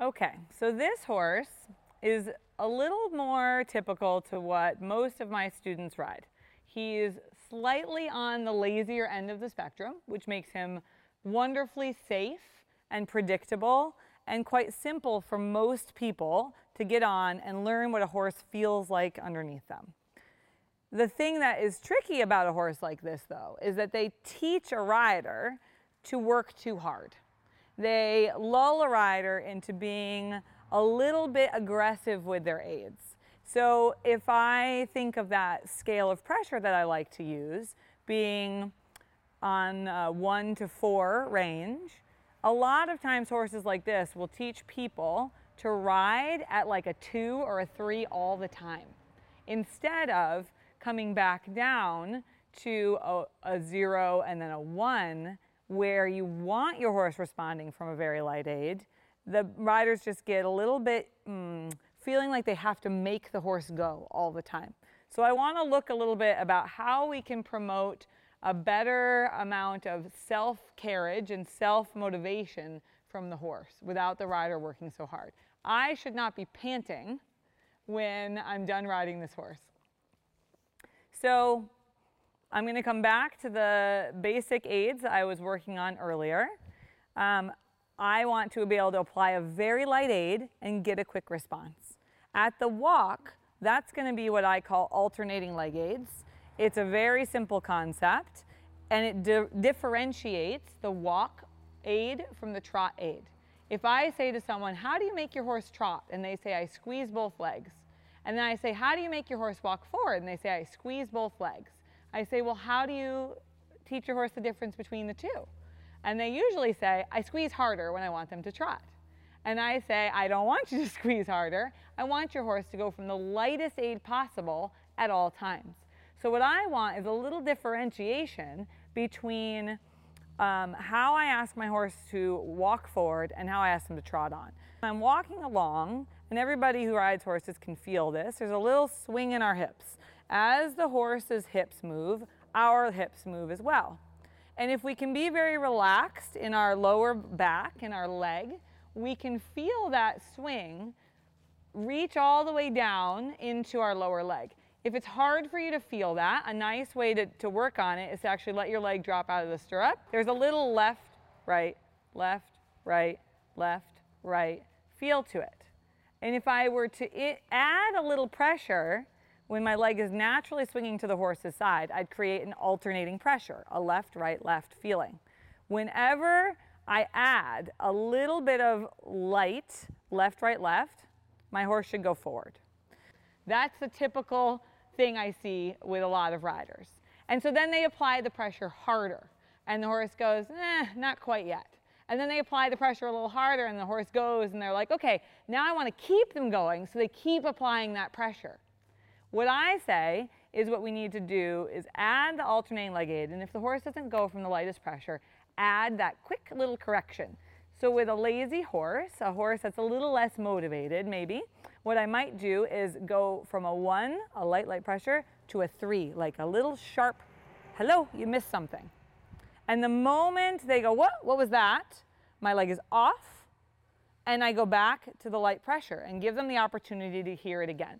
Okay, so this horse is a little more typical to what most of my students ride. He's slightly on the lazier end of the spectrum, which makes him wonderfully safe and predictable and quite simple for most people to get on and learn what a horse feels like underneath them. The thing that is tricky about a horse like this, though, is that they teach a rider to work too hard. They lull a rider into being a little bit aggressive with their aids. So if I think of that scale of pressure that I like to use being on uh, one to four range, a lot of times horses like this will teach people to ride at like a two or a three all the time instead of coming back down to a, a zero and then a one where you want your horse responding from a very light aid, the riders just get a little bit mm, feeling like they have to make the horse go all the time. So I want to look a little bit about how we can promote a better amount of self-carriage and self-motivation from the horse without the rider working so hard. I should not be panting when I'm done riding this horse. So I'm going to come back to the basic aids I was working on earlier. Um, I want to be able to apply a very light aid and get a quick response. At the walk, that's going to be what I call alternating leg aids. It's a very simple concept and it di differentiates the walk aid from the trot aid. If I say to someone, how do you make your horse trot? And they say, I squeeze both legs. And then I say, how do you make your horse walk forward? And they say, I squeeze both legs. I say, well, how do you teach your horse the difference between the two? And they usually say, I squeeze harder when I want them to trot. And I say, I don't want you to squeeze harder. I want your horse to go from the lightest aid possible at all times. So what I want is a little differentiation between um, how I ask my horse to walk forward and how I ask them to trot on. I'm walking along, and everybody who rides horses can feel this. There's a little swing in our hips. As the horse's hips move, our hips move as well. And if we can be very relaxed in our lower back and our leg, we can feel that swing reach all the way down into our lower leg. If it's hard for you to feel that, a nice way to, to work on it is to actually let your leg drop out of the stirrup. There's a little left, right, left, right, left, right feel to it. And if I were to it, add a little pressure when my leg is naturally swinging to the horse's side, I'd create an alternating pressure, a left, right, left feeling. Whenever I add a little bit of light, left, right, left, my horse should go forward. That's the typical thing I see with a lot of riders. And so then they apply the pressure harder. And the horse goes, eh, not quite yet. And then they apply the pressure a little harder and the horse goes and they're like, okay, now I want to keep them going. So they keep applying that pressure. What I say is what we need to do is add the alternating leg aid. And if the horse doesn't go from the lightest pressure, add that quick little correction. So with a lazy horse, a horse that's a little less motivated maybe, what I might do is go from a one, a light, light pressure, to a three, like a little sharp, hello, you missed something. And the moment they go, what, what was that? My leg is off, and I go back to the light pressure and give them the opportunity to hear it again.